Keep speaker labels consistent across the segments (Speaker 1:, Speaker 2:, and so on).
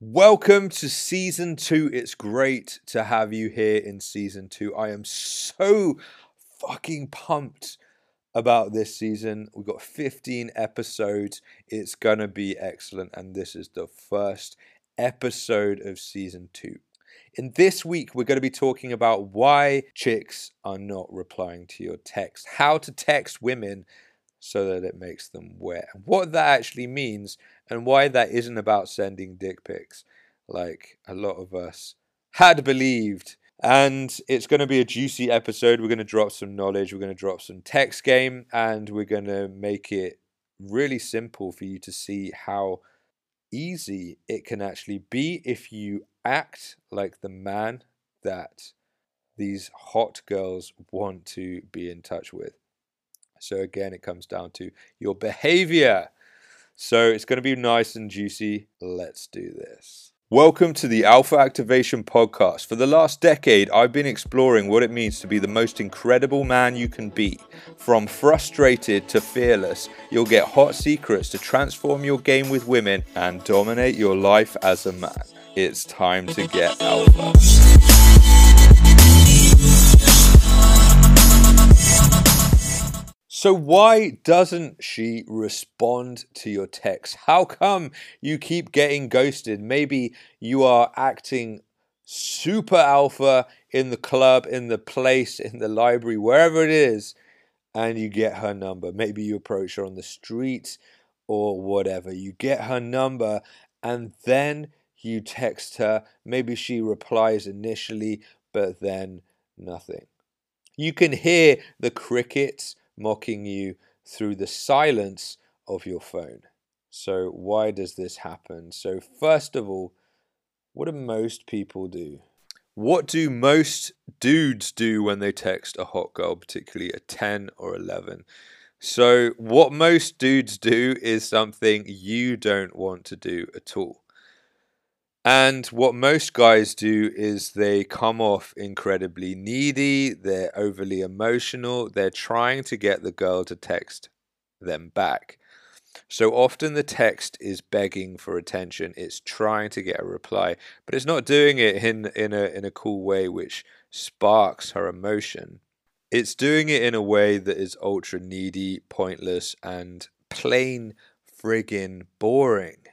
Speaker 1: Welcome to season two. It's great to have you here in season two. I am so fucking pumped about this season. We've got 15 episodes. It's gonna be excellent, and this is the first episode of season two. In this week, we're going to be talking about why chicks are not replying to your text, how to text women so that it makes them wet, what that actually means, and why that isn't about sending dick pics like a lot of us had believed. And it's going to be a juicy episode. We're going to drop some knowledge, we're going to drop some text game, and we're going to make it really simple for you to see how easy it can actually be if you act like the man that these hot girls want to be in touch with. So, again, it comes down to your behavior. So, it's going to be nice and juicy. Let's do this. Welcome to the Alpha Activation Podcast. For the last decade, I've been exploring what it means to be the most incredible man you can be. From frustrated to fearless, you'll get hot secrets to transform your game with women and dominate your life as a man. It's time to get alpha. So, why doesn't she respond to your text? How come you keep getting ghosted? Maybe you are acting super alpha in the club, in the place, in the library, wherever it is, and you get her number. Maybe you approach her on the street or whatever. You get her number and then you text her. Maybe she replies initially, but then nothing. You can hear the crickets mocking you through the silence of your phone. So, why does this happen? So, first of all, what do most people do? What do most dudes do when they text a hot girl, particularly a 10 or 11? So, what most dudes do is something you don't want to do at all. And what most guys do is they come off incredibly needy, they're overly emotional, they're trying to get the girl to text them back. So often the text is begging for attention, it's trying to get a reply, but it's not doing it in, in, a, in a cool way which sparks her emotion. It's doing it in a way that is ultra needy, pointless, and plain friggin' boring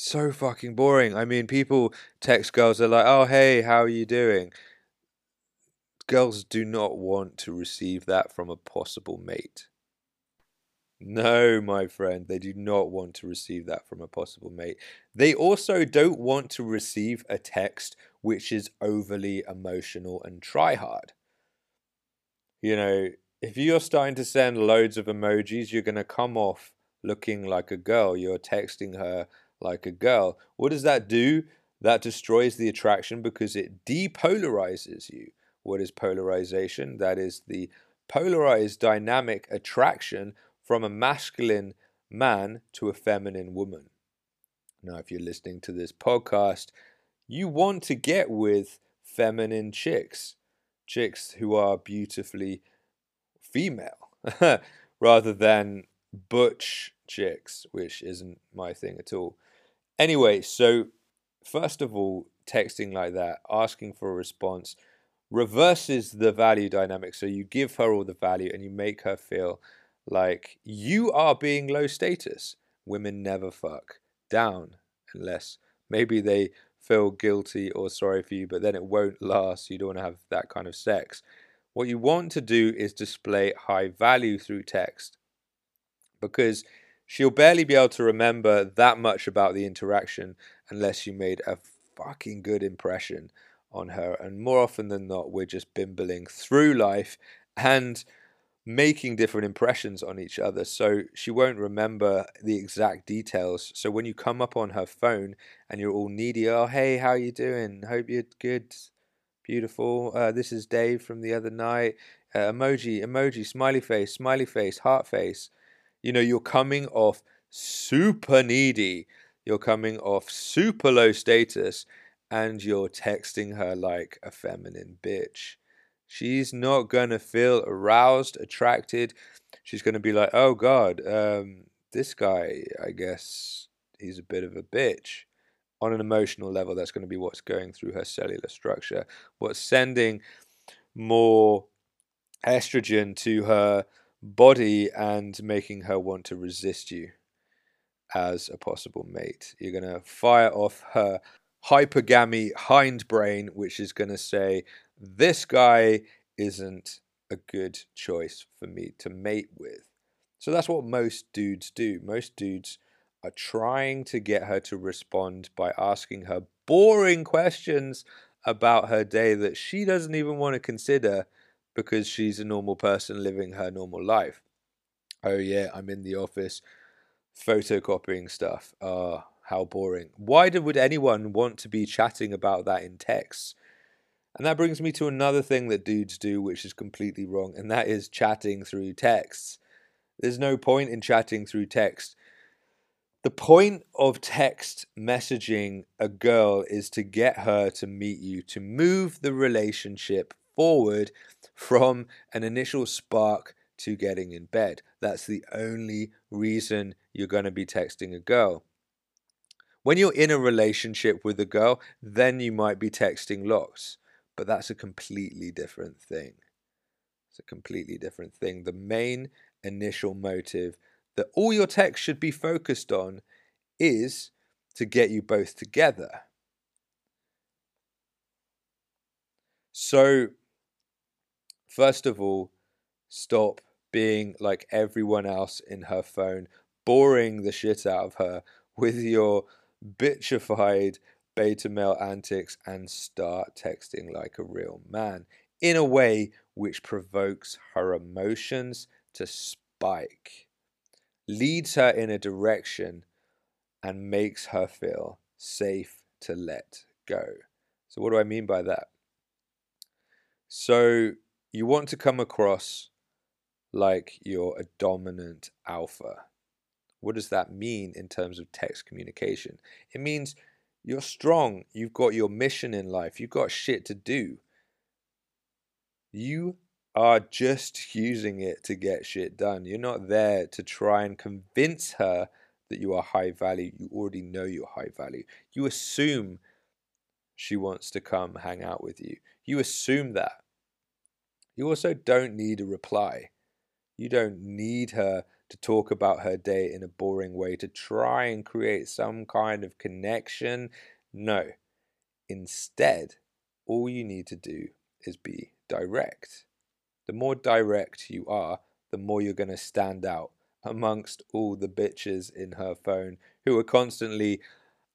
Speaker 1: so fucking boring. I mean, people text girls, they're like, oh, hey, how are you doing? Girls do not want to receive that from a possible mate. No, my friend, they do not want to receive that from a possible mate. They also don't want to receive a text which is overly emotional and try hard. You know, if you're starting to send loads of emojis, you're going to come off looking like a girl. You're texting her like a girl. What does that do? That destroys the attraction because it depolarizes you. What is polarization? That is the polarized dynamic attraction from a masculine man to a feminine woman. Now, if you're listening to this podcast, you want to get with feminine chicks, chicks who are beautifully female, rather than butch chicks, which isn't my thing at all. Anyway, so first of all, texting like that, asking for a response, reverses the value dynamic. So you give her all the value and you make her feel like you are being low status. Women never fuck down unless maybe they feel guilty or sorry for you, but then it won't last. You don't want to have that kind of sex. What you want to do is display high value through text because she'll barely be able to remember that much about the interaction unless you made a fucking good impression on her. And more often than not, we're just bimbling through life and making different impressions on each other. So she won't remember the exact details. So when you come up on her phone and you're all needy, oh, hey, how you doing? Hope you're good. Beautiful. Uh, this is Dave from the other night. Uh, emoji, emoji, smiley face, smiley face, heart face you know, you're coming off super needy, you're coming off super low status, and you're texting her like a feminine bitch. She's not gonna feel aroused, attracted. She's gonna be like, oh God, um, this guy, I guess he's a bit of a bitch. on an emotional level, that's going to be what's going through her cellular structure, what's sending more estrogen to her body and making her want to resist you as a possible mate. You're going to fire off her hypergamy hindbrain, which is going to say, This guy isn't a good choice for me to mate with. So that's what most dudes do. Most dudes are trying to get her to respond by asking her boring questions about her day that she doesn't even want to consider because she's a normal person living her normal life. Oh, yeah, I'm in the office photocopying stuff. Ah, how boring. Why did, would anyone want to be chatting about that in texts? And that brings me to another thing that dudes do, which is completely wrong, and that is chatting through texts. There's no point in chatting through text. The point of text messaging a girl is to get her to meet you, to move the relationship forward from an initial spark to getting in bed. That's the only reason you're going to be texting a girl. When you're in a relationship with a girl, then you might be texting lots, but that's a completely different thing. It's a completely different thing. The main initial motive that all your text should be focused on is to get you both together. So, first of all, stop being like everyone else in her phone, boring the shit out of her with your bitchified beta male antics and start texting like a real man in a way which provokes her emotions to spike, leads her in a direction, and makes her feel safe to let go. So, what do I mean by that? So, you want to come across like you're a dominant alpha. What does that mean in terms of text communication? It means you're strong, you've got your mission in life, you've got shit to do. You are just using it to get shit done. You're not there to try and convince her that you are high value. You already know you're high value. You assume she wants to come hang out with you. You assume that. You also don't need a reply. You don't need her to talk about her day in a boring way to try and create some kind of connection. No. Instead, all you need to do is be direct. The more direct you are, the more you're going to stand out amongst all the bitches in her phone who are constantly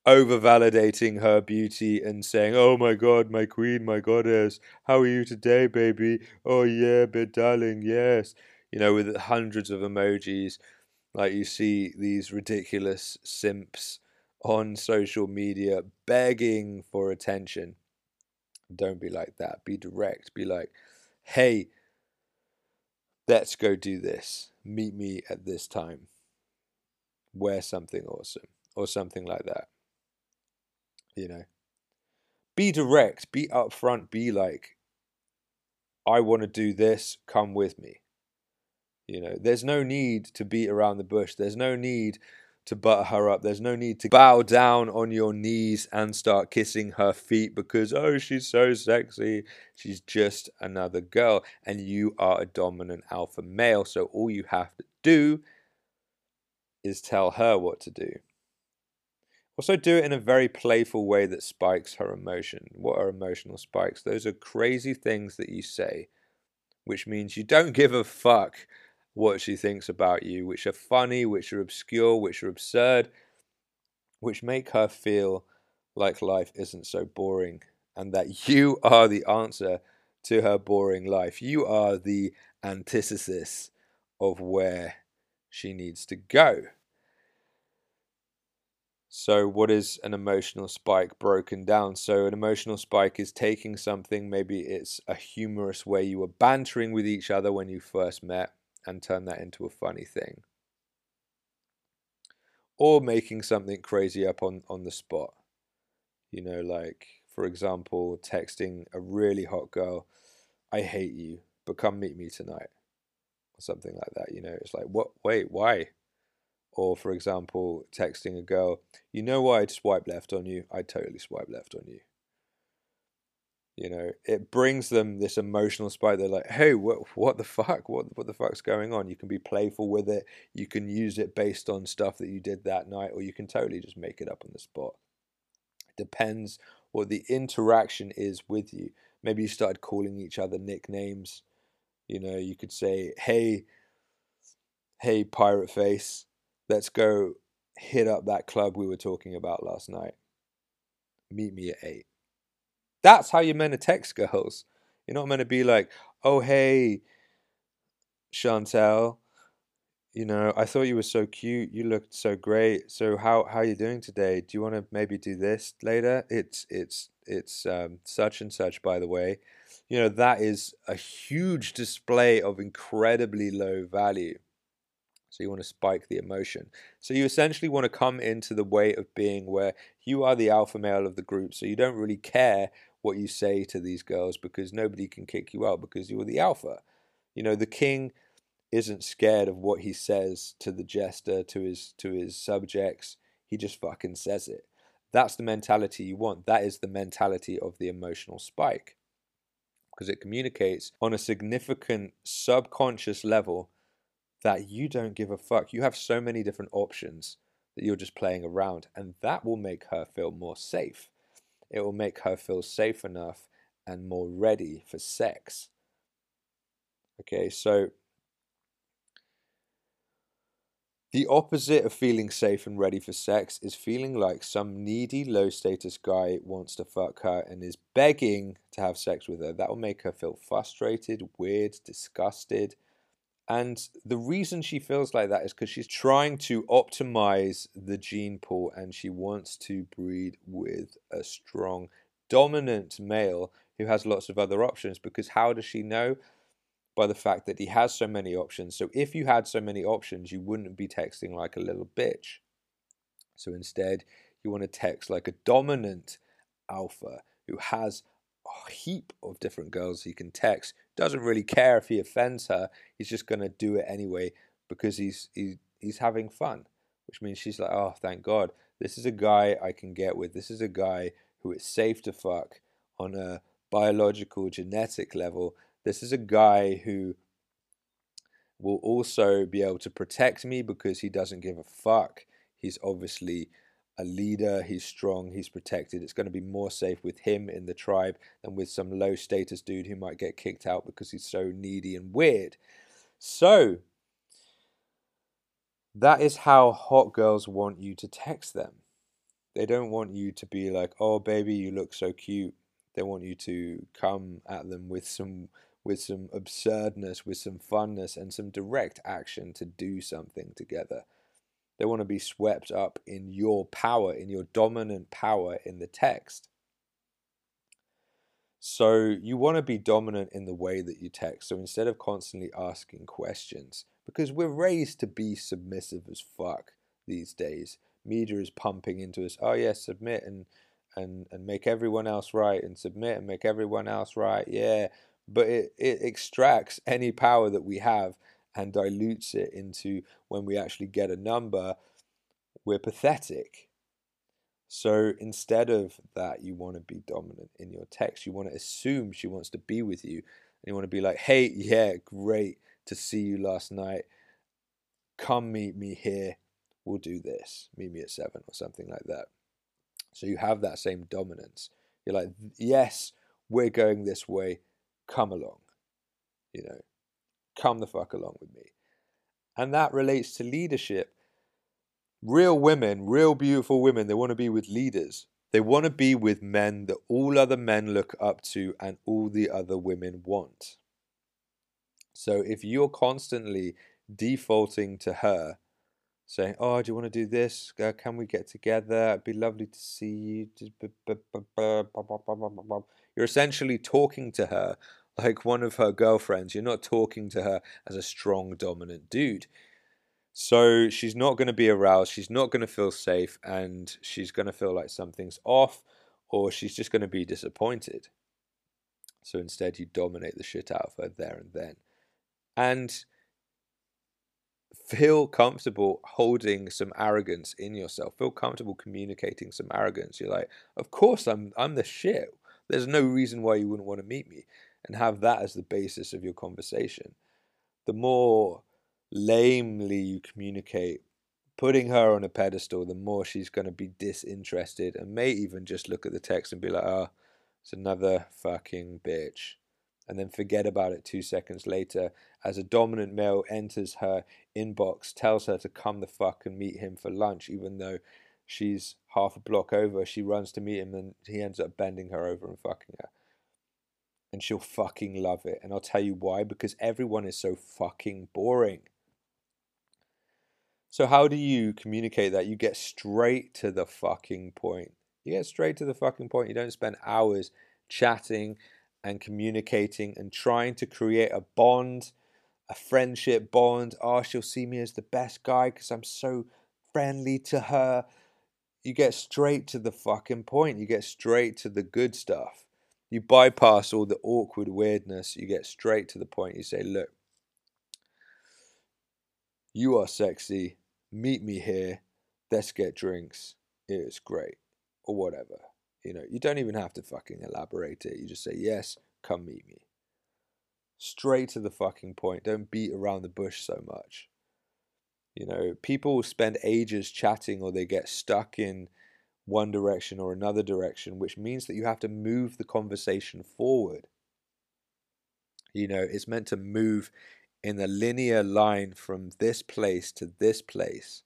Speaker 1: over validating her beauty and saying, Oh my god, my queen, my goddess, how are you today, baby? Oh yeah, bit darling, yes. You know, with hundreds of emojis, like you see these ridiculous simps on social media begging for attention. Don't be like that. Be direct. Be like, hey, let's go do this. Meet me at this time. Wear something awesome or something like that. You know, be direct, be upfront, be like, I want to do this, come with me. You know, there's no need to beat around the bush. There's no need to butter her up. There's no need to bow down on your knees and start kissing her feet because, oh, she's so sexy. She's just another girl. And you are a dominant alpha male. So all you have to do is tell her what to do. Also, do it in a very playful way that spikes her emotion. What are emotional spikes? Those are crazy things that you say, which means you don't give a fuck what she thinks about you, which are funny, which are obscure, which are absurd, which make her feel like life isn't so boring and that you are the answer to her boring life. You are the antithesis of where she needs to go. So, what is an emotional spike broken down? So, an emotional spike is taking something, maybe it's a humorous way you were bantering with each other when you first met, and turn that into a funny thing. Or making something crazy up on, on the spot. You know, like, for example, texting a really hot girl, I hate you, but come meet me tonight. Or something like that. You know, it's like, what? Wait, why? Or, for example, texting a girl, you know why I'd swipe left on you? I'd totally swipe left on you. You know, it brings them this emotional spike. They're like, "Hey, what, what the fuck? What, what the fuck's going on?" You can be playful with it. You can use it based on stuff that you did that night, or you can totally just make it up on the spot. It depends what the interaction is with you. Maybe you started calling each other nicknames. You know, you could say, "Hey, hey, pirate face, let's go hit up that club we were talking about last night. Meet me at eight. That's how you're meant to text girls. You're not meant to be like, oh, hey, Chantel, you know, I thought you were so cute. You looked so great. So how how are you doing today? Do you want to maybe do this later? It's it's it's um, such and such, by the way. You know, that is a huge display of incredibly low value. So you want to spike the emotion. So you essentially want to come into the way of being where you are the alpha male of the group. So you don't really care what you say to these girls because nobody can kick you out because you're the alpha. You know, the king isn't scared of what he says to the jester, to his to his subjects. He just fucking says it. That's the mentality you want. That is the mentality of the emotional spike. Because it communicates on a significant subconscious level that you don't give a fuck. You have so many different options that you're just playing around, and that will make her feel more safe it will make her feel safe enough and more ready for sex. Okay, so the opposite of feeling safe and ready for sex is feeling like some needy, low status guy wants to fuck her and is begging to have sex with her. That will make her feel frustrated, weird, disgusted, and the reason she feels like that is because she's trying to optimize the gene pool and she wants to breed with a strong, dominant male who has lots of other options. Because how does she know? By the fact that he has so many options. So if you had so many options, you wouldn't be texting like a little bitch. So instead, you want to text like a dominant alpha who has heap of different girls he can text. Doesn't really care if he offends her. He's just gonna do it anyway because he's he's he's having fun. Which means she's like, oh, thank God, this is a guy I can get with. This is a guy who is safe to fuck on a biological genetic level. This is a guy who will also be able to protect me because he doesn't give a fuck. He's obviously a leader, he's strong, he's protected. It's going to be more safe with him in the tribe than with some low status dude who might get kicked out because he's so needy and weird. So, that is how hot girls want you to text them. They don't want you to be like, "Oh baby, you look so cute." They want you to come at them with some with some absurdness, with some funness and some direct action to do something together. They want to be swept up in your power, in your dominant power in the text. So you want to be dominant in the way that you text. So instead of constantly asking questions, because we're raised to be submissive as fuck these days. Media is pumping into us, oh yes, yeah, submit and and and make everyone else right and submit and make everyone else right. Yeah. But it, it extracts any power that we have and dilutes it into when we actually get a number, we're pathetic. So instead of that, you want to be dominant in your text. You want to assume she wants to be with you. And you want to be like, hey, yeah, great to see you last night. Come meet me here. We'll do this. Meet me at seven or something like that. So you have that same dominance. You're like, yes, we're going this way. Come along. You know, come the fuck along with me. And that relates to leadership. Real women, real beautiful women, they want to be with leaders. They want to be with men that all other men look up to and all the other women want. So if you're constantly defaulting to her, saying, "Oh, do you want to do this? Uh, can we get together? It'd be lovely to see you." You're essentially talking to her like one of her girlfriends. You're not talking to her as a strong, dominant dude. So she's not going to be aroused. She's not going to feel safe. And she's going to feel like something's off or she's just going to be disappointed. So instead, you dominate the shit out of her there and then. And feel comfortable holding some arrogance in yourself. Feel comfortable communicating some arrogance. You're like, of course I'm I'm the shit. There's no reason why you wouldn't want to meet me. And have that as the basis of your conversation. The more lamely you communicate, putting her on a pedestal, the more she's going to be disinterested and may even just look at the text and be like, oh, it's another fucking bitch and then forget about it two seconds later as a dominant male enters her inbox, tells her to come the fuck and meet him for lunch, even though she's half a block over. She runs to meet him and he ends up bending her over and fucking her. And she'll fucking love it. And I'll tell you why because everyone is so fucking boring. So, how do you communicate that? You get straight to the fucking point. You get straight to the fucking point. You don't spend hours chatting and communicating and trying to create a bond, a friendship bond. Oh, she'll see me as the best guy because I'm so friendly to her. You get straight to the fucking point. You get straight to the good stuff. You bypass all the awkward weirdness. You get straight to the point. You say, look, you are sexy. Meet me here. Let's get drinks. It's great. Or whatever. You know, you don't even have to fucking elaborate it. You just say, yes, come meet me. Straight to the fucking point. Don't beat around the bush so much. You know, people spend ages chatting or they get stuck in one direction or another direction, which means that you have to move the conversation forward. You know, it's meant to move in a linear line from this place to this place.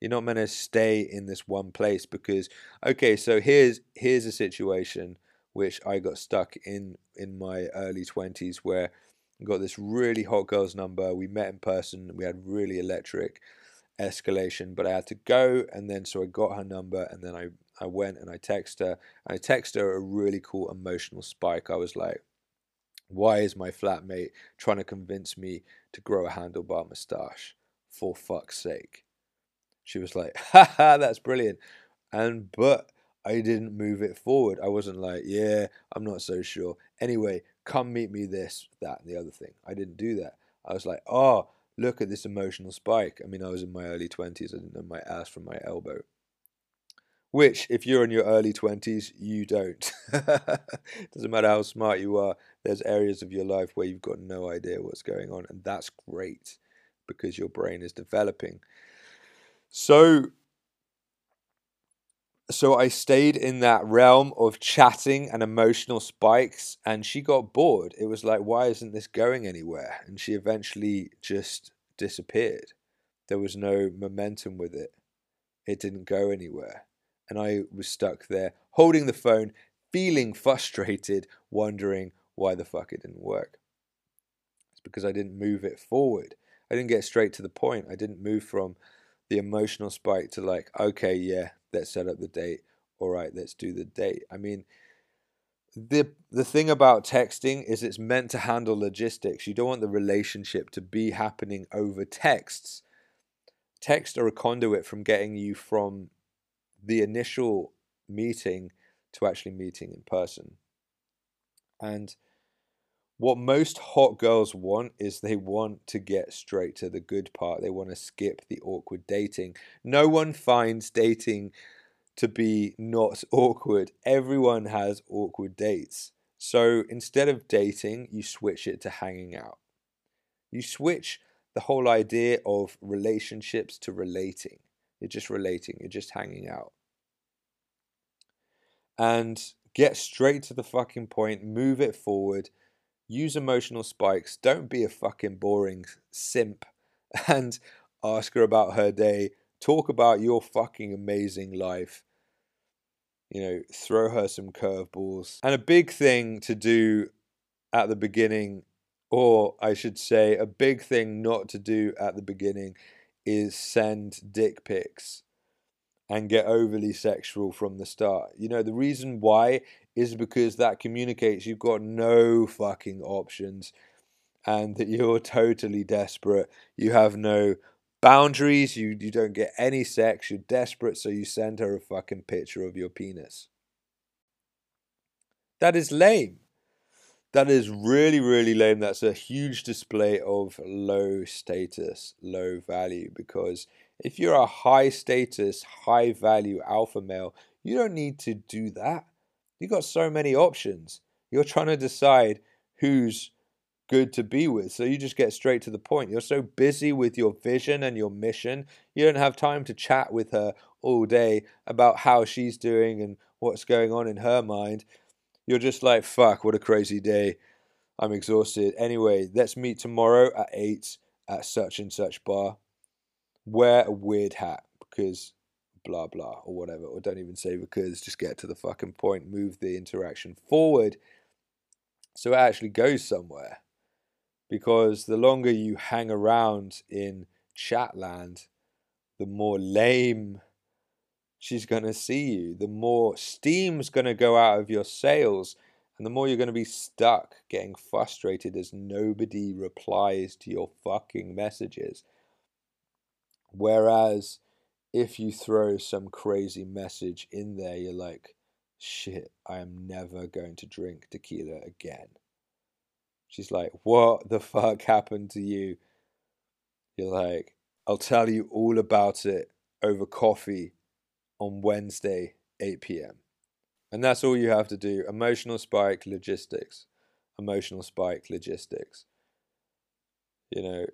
Speaker 1: You're not meant to stay in this one place because okay, so here's here's a situation which I got stuck in in my early 20s where I got this really hot girl's number. We met in person. We had really electric escalation, but I had to go and then so I got her number and then I I went and I texted her. I texted her a really cool emotional spike. I was like, why is my flatmate trying to convince me to grow a handlebar mustache? For fuck's sake she was like, haha, that's brilliant. And, but I didn't move it forward. I wasn't like, yeah, I'm not so sure. Anyway, come meet me this, that, and the other thing. I didn't do that. I was like, oh, look at this emotional spike. I mean, I was in my early 20s. I didn't know my ass from my elbow. Which, if you're in your early 20s, you don't. Doesn't matter how smart you are, there's areas of your life where you've got no idea what's going on. And that's great because your brain is developing. So so I stayed in that realm of chatting and emotional spikes and she got bored. It was like why isn't this going anywhere? And she eventually just disappeared. There was no momentum with it. It didn't go anywhere. And I was stuck there holding the phone, feeling frustrated, wondering why the fuck it didn't work. It's because I didn't move it forward. I didn't get straight to the point. I didn't move from the emotional spike to like, okay, yeah, let's set up the date. All right, let's do the date. I mean, the the thing about texting is it's meant to handle logistics. You don't want the relationship to be happening over texts. Text are a conduit from getting you from the initial meeting to actually meeting in person. And what most hot girls want is they want to get straight to the good part. They want to skip the awkward dating. No one finds dating to be not awkward. Everyone has awkward dates. So instead of dating, you switch it to hanging out. You switch the whole idea of relationships to relating. You're just relating, you're just hanging out. And get straight to the fucking point, move it forward use emotional spikes. Don't be a fucking boring simp and ask her about her day. Talk about your fucking amazing life. You know, throw her some curveballs. And a big thing to do at the beginning, or I should say, a big thing not to do at the beginning, is send dick pics and get overly sexual from the start. You know, the reason why is because that communicates you've got no fucking options and that you're totally desperate. You have no boundaries, you, you don't get any sex, you're desperate, so you send her a fucking picture of your penis. That is lame. That is really, really lame. That's a huge display of low status, low value. Because if you're a high status, high value alpha male, you don't need to do that. You got so many options. You're trying to decide who's good to be with. So you just get straight to the point. You're so busy with your vision and your mission, you don't have time to chat with her all day about how she's doing and what's going on in her mind you're just like, fuck, what a crazy day. I'm exhausted. Anyway, let's meet tomorrow at 8 at such and such bar. Wear a weird hat because blah blah or whatever. Or don't even say because, just get to the fucking point. Move the interaction forward so it actually goes somewhere. Because the longer you hang around in chatland, the more lame she's going to see you, the more steam's going to go out of your sails, and the more you're going to be stuck getting frustrated as nobody replies to your fucking messages. Whereas if you throw some crazy message in there, you're like, shit, I am never going to drink tequila again. She's like, what the fuck happened to you? You're like, I'll tell you all about it over coffee on Wednesday, 8 p.m. And that's all you have to do. Emotional spike logistics. Emotional spike logistics. You know,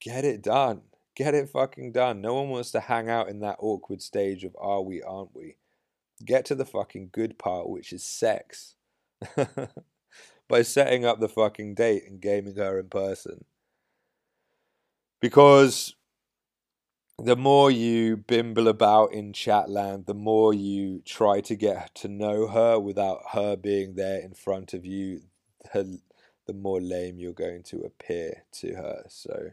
Speaker 1: get it done. Get it fucking done. No one wants to hang out in that awkward stage of are we, aren't we? Get to the fucking good part, which is sex. By setting up the fucking date and gaming her in person. Because the more you bimble about in chatland, the more you try to get to know her without her being there in front of you, the, the more lame you're going to appear to her. So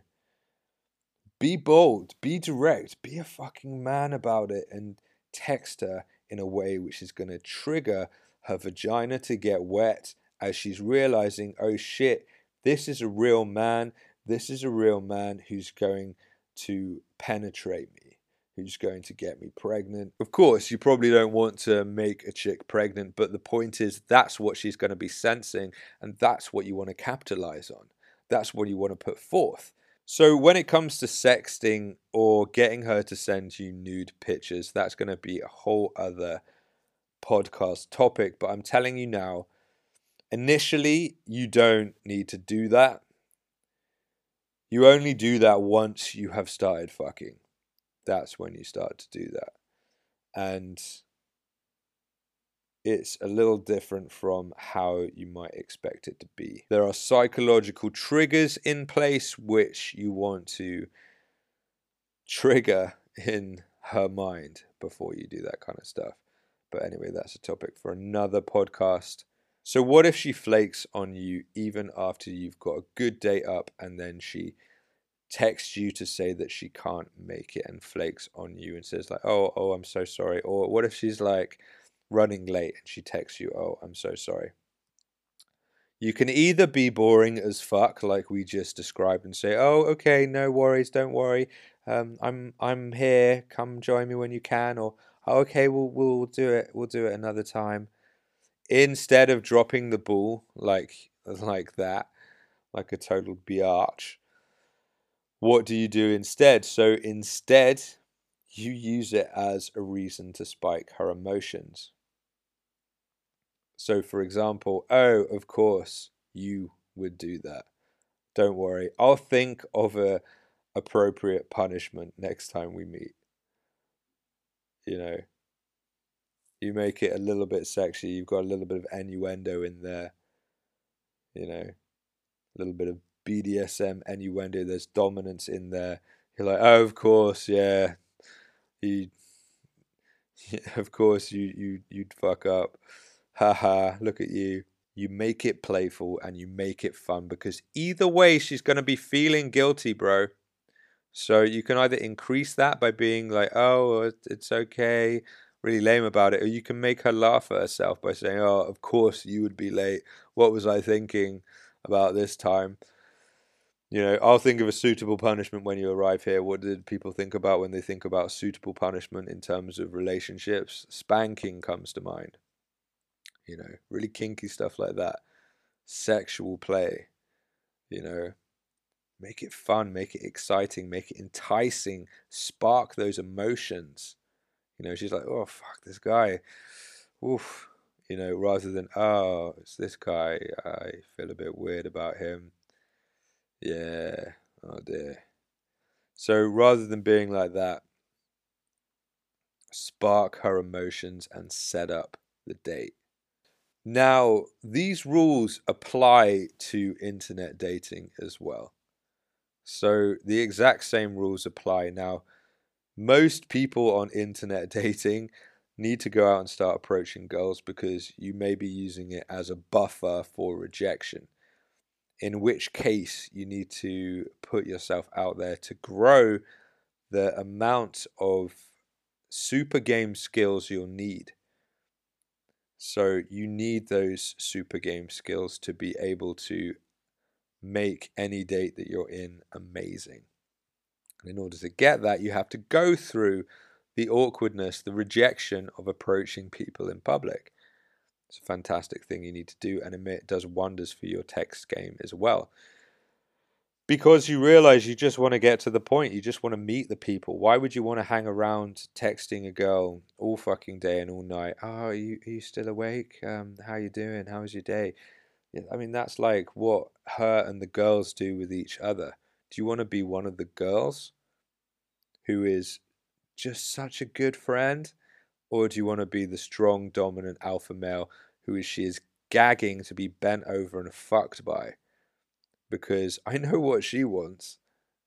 Speaker 1: be bold, be direct, be a fucking man about it, and text her in a way which is going to trigger her vagina to get wet as she's realizing, oh shit, this is a real man. This is a real man who's going to penetrate me, who's going to get me pregnant. Of course, you probably don't want to make a chick pregnant, but the point is that's what she's going to be sensing, and that's what you want to capitalize on. That's what you want to put forth. So, when it comes to sexting or getting her to send you nude pictures, that's going to be a whole other podcast topic. But I'm telling you now, initially, you don't need to do that. You only do that once you have started fucking. That's when you start to do that. And it's a little different from how you might expect it to be. There are psychological triggers in place which you want to trigger in her mind before you do that kind of stuff. But anyway, that's a topic for another podcast. So, what if she flakes on you even after you've got a good day up and then she texts you to say that she can't make it and flakes on you and says, like, oh, oh, I'm so sorry? Or what if she's like running late and she texts you, oh, I'm so sorry? You can either be boring as fuck, like we just described, and say, "Oh, okay, no worries, don't worry, um, I'm I'm here. Come join me when you can," or oh, "Okay, we'll we'll do it. We'll do it another time." instead of dropping the ball like like that, like a total biatch, what do you do instead? So instead, you use it as a reason to spike her emotions. So, for example, oh, of course, you would do that. Don't worry, I'll think of a appropriate punishment next time we meet. You know, you make it a little bit sexy. You've got a little bit of innuendo in there. You know, a little bit of BDSM innuendo. There's dominance in there. You're like, oh, of course, yeah. You, of course, you you you'd fuck up. Haha, look at you. You make it playful and you make it fun because either way, she's gonna be feeling guilty, bro. So you can either increase that by being like, oh, it's okay really lame about it, or you can make her laugh at herself by saying, "Oh, of course you would be late. What was I thinking about this time?" You know, I'll think of a suitable punishment when you arrive here. What did people think about when they think about suitable punishment in terms of relationships? Spanking comes to mind. You know, really kinky stuff like that. sexual play. You know, make it fun, make it exciting, make it enticing, spark those emotions. You know, she's like, oh, fuck this guy. Oof. You know, rather than, oh, it's this guy. I feel a bit weird about him. Yeah. Oh, dear. So rather than being like that, spark her emotions and set up the date. Now, these rules apply to internet dating as well. So the exact same rules apply. Now, most people on internet dating need to go out and start approaching girls because you may be using it as a buffer for rejection. In which case, you need to put yourself out there to grow the amount of super game skills you'll need. So, you need those super game skills to be able to make any date that you're in amazing. And in order to get that, you have to go through the awkwardness, the rejection of approaching people in public. It's a fantastic thing you need to do, and it does wonders for your text game as well. Because you realize you just want to get to the point, you just want to meet the people. Why would you want to hang around texting a girl all fucking day and all night? Oh, are you, are you still awake? Um, how you doing? How was your day? I mean, that's like what her and the girls do with each other. Do you want to be one of the girls who is just such a good friend? Or do you want to be the strong, dominant alpha male who she is gagging to be bent over and fucked by? Because I know what she wants.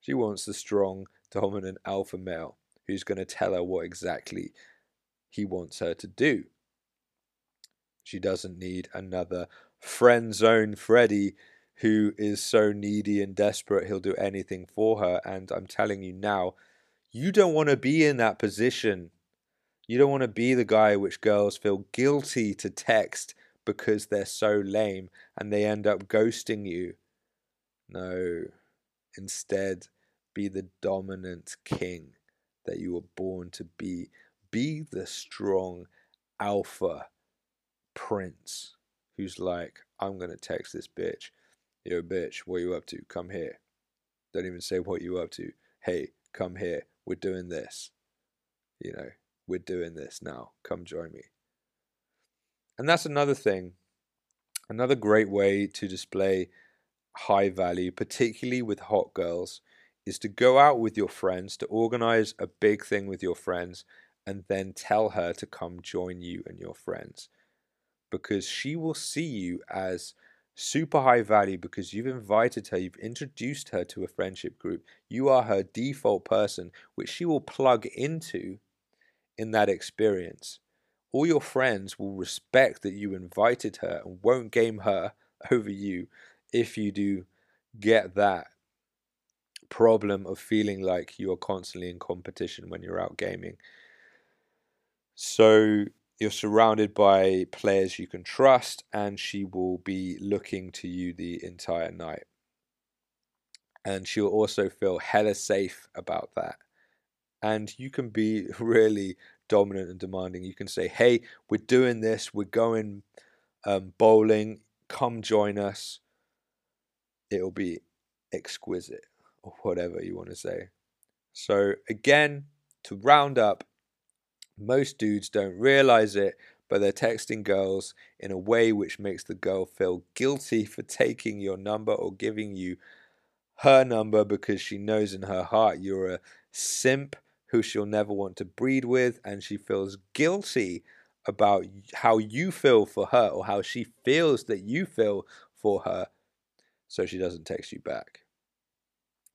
Speaker 1: She wants the strong, dominant alpha male who's going to tell her what exactly he wants her to do. She doesn't need another friend zone Freddy who is so needy and desperate he'll do anything for her. And I'm telling you now, you don't want to be in that position. You don't want to be the guy which girls feel guilty to text because they're so lame and they end up ghosting you. No. Instead, be the dominant king that you were born to be. Be the strong alpha prince who's like, I'm going to text this bitch. Yo, bitch, what you up to? Come here. Don't even say what you up to. Hey, come here. We're doing this. You know, we're doing this now. Come join me. And that's another thing. Another great way to display high value, particularly with hot girls, is to go out with your friends, to organize a big thing with your friends, and then tell her to come join you and your friends because she will see you as super high value because you've invited her, you've introduced her to a friendship group. You are her default person, which she will plug into in that experience. All your friends will respect that you invited her and won't game her over you if you do get that problem of feeling like you are constantly in competition when you're out gaming. So you're surrounded by players you can trust, and she will be looking to you the entire night. And she'll also feel hella safe about that. And you can be really dominant and demanding. You can say, hey, we're doing this, we're going um, bowling, come join us. It'll be exquisite, or whatever you want to say. So, again, to round up, most dudes don't realize it, but they're texting girls in a way which makes the girl feel guilty for taking your number or giving you her number because she knows in her heart you're a simp who she'll never want to breed with, and she feels guilty about how you feel for her or how she feels that you feel for her, so she doesn't text you back.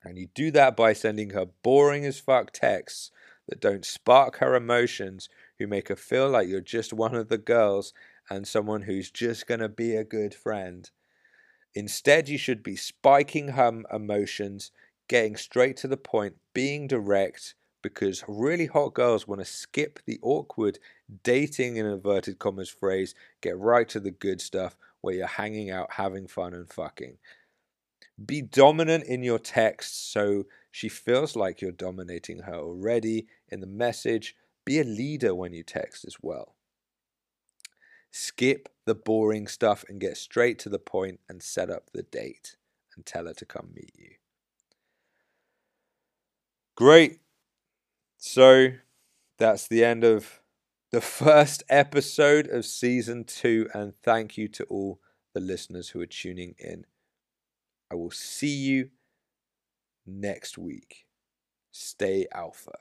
Speaker 1: And you do that by sending her boring as fuck texts that don't spark her emotions, who make her feel like you're just one of the girls and someone who's just going to be a good friend. Instead, you should be spiking her emotions, getting straight to the point, being direct, because really hot girls want to skip the awkward dating in inverted commas phrase, get right to the good stuff where you're hanging out, having fun, and fucking. Be dominant in your text so she feels like you're dominating her already in the message. Be a leader when you text as well. Skip the boring stuff and get straight to the point and set up the date and tell her to come meet you. Great. So that's the end of the first episode of season two. And thank you to all the listeners who are tuning in. I will see you next week. Stay alpha.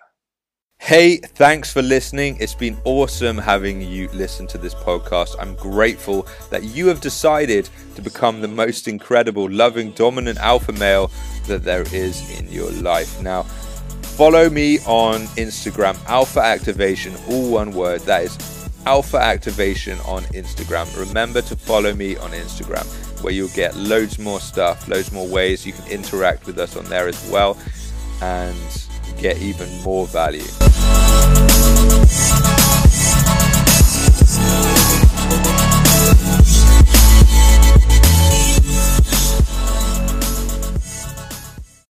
Speaker 1: Hey, thanks for listening. It's been awesome having you listen to this podcast. I'm grateful that you have decided to become the most incredible, loving, dominant alpha male that there is in your life. Now, follow me on Instagram, Alpha Activation, all one word. That is Alpha Activation on Instagram. Remember to follow me on Instagram, where you'll get loads more stuff, loads more ways you can interact with us on there as well and get even more value.